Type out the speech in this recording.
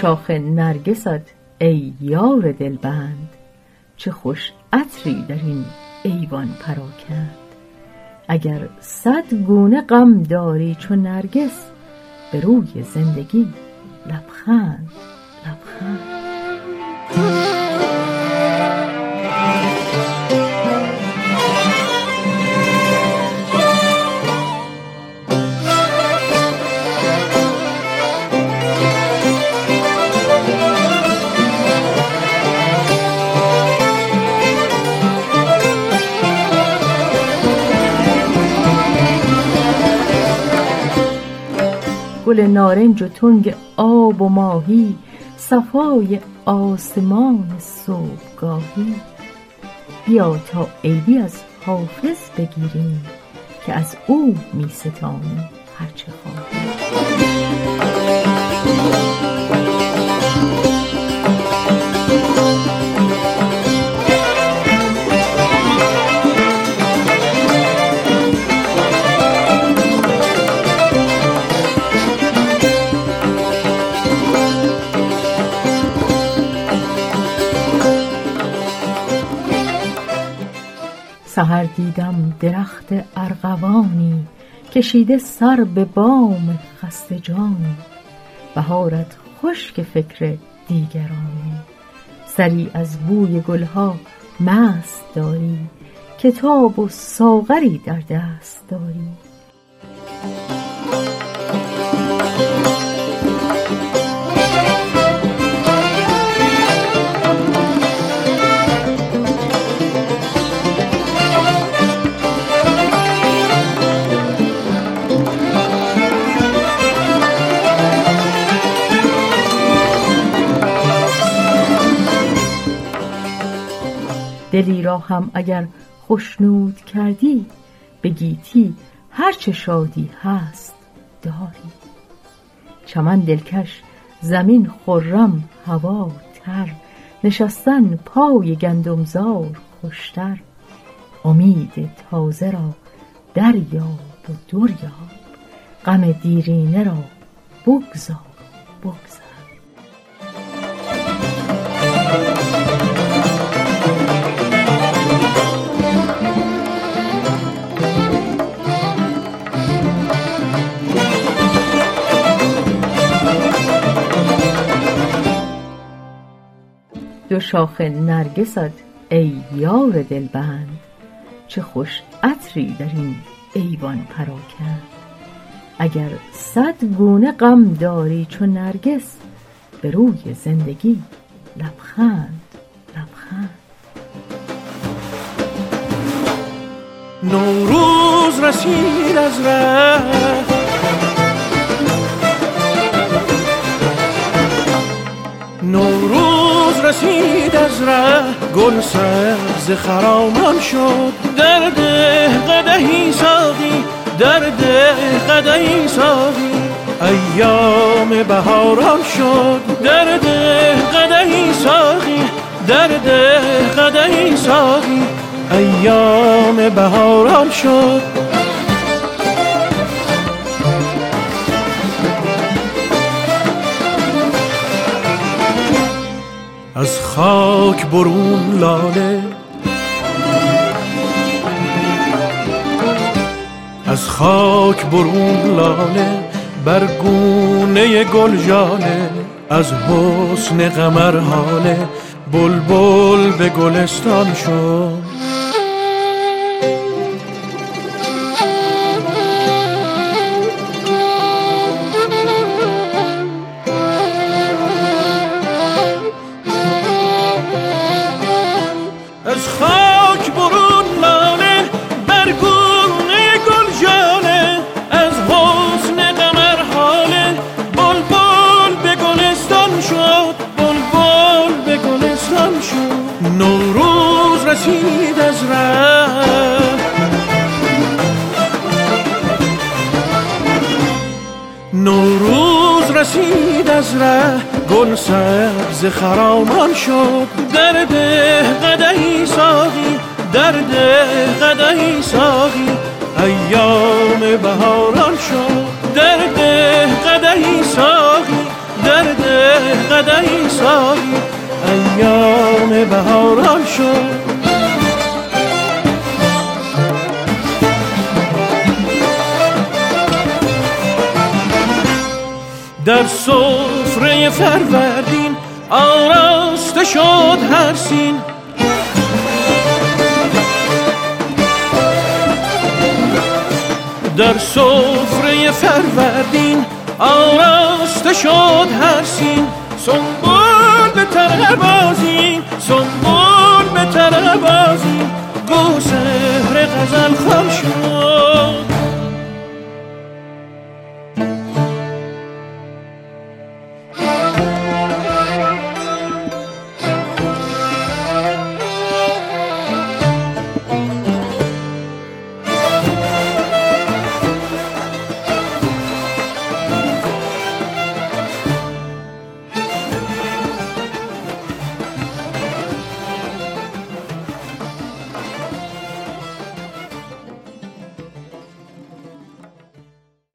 شاخ نرگست ای یار دلبند. چه خوش عطری در این ایوان پراکند اگر صد گونه غم داری چو نرگس به روی زندگی لبخند لبخند. گل نارنج و تنگ آب و ماهی صفای آسمان صبحگاهی. بیا تا عیبی از حافظ بگیریم که از او می ستانیم هرچه خواهیم. سحر دیدم درخت ارغوانی کشیده سر به بام خسته جانی. بهارت خشک فکر دیگرانی. سری از بوی گلها مست داری. کتاب و ساغری در دست داری. دلی را هم اگر خشنود کردی به گیتی هر چه شادی هست داری. چمن دلکش زمین خرم هوا تر نشستن پای گندمزار خوشتر. امید تازه را دریاب و دریاب غم دیرینه را بگذار بگذر دو شاخ نرگست ای یار دلبند. چه خوش عطری در این ایوان پراکند اگر صد گونه غم داری چو نرگس به روی زندگی لبخند لبخند. نوروز رسید از ره رسید از ره گل سبز خرامان شد. در ده قدهی ساقی در ده قدهی ساقی. ایام بهاران شد. در ده قدهی ساقی در ده قدهی ساقی. ایام بهاران شد. خاک برون لاله. از خاک برون لاله بر گونه گل جاله از حسن قمر حاله بلبل به گلستان شد. گلستان شد بل به گلستان شد. نوروز رسید از ره نوروز رسید از ره گل سبز خرامان شد. در ده قدهی ساقی در ده قدهی ساقی. ایام بهاران شد. در ده قدهی ساقی. ده قدهی ساقی ایام بهاران شد. در سفره فروردین آراسته شد هر سین. در سفره فروردین آراسته شد هر سین. سنبول به طرح بازی.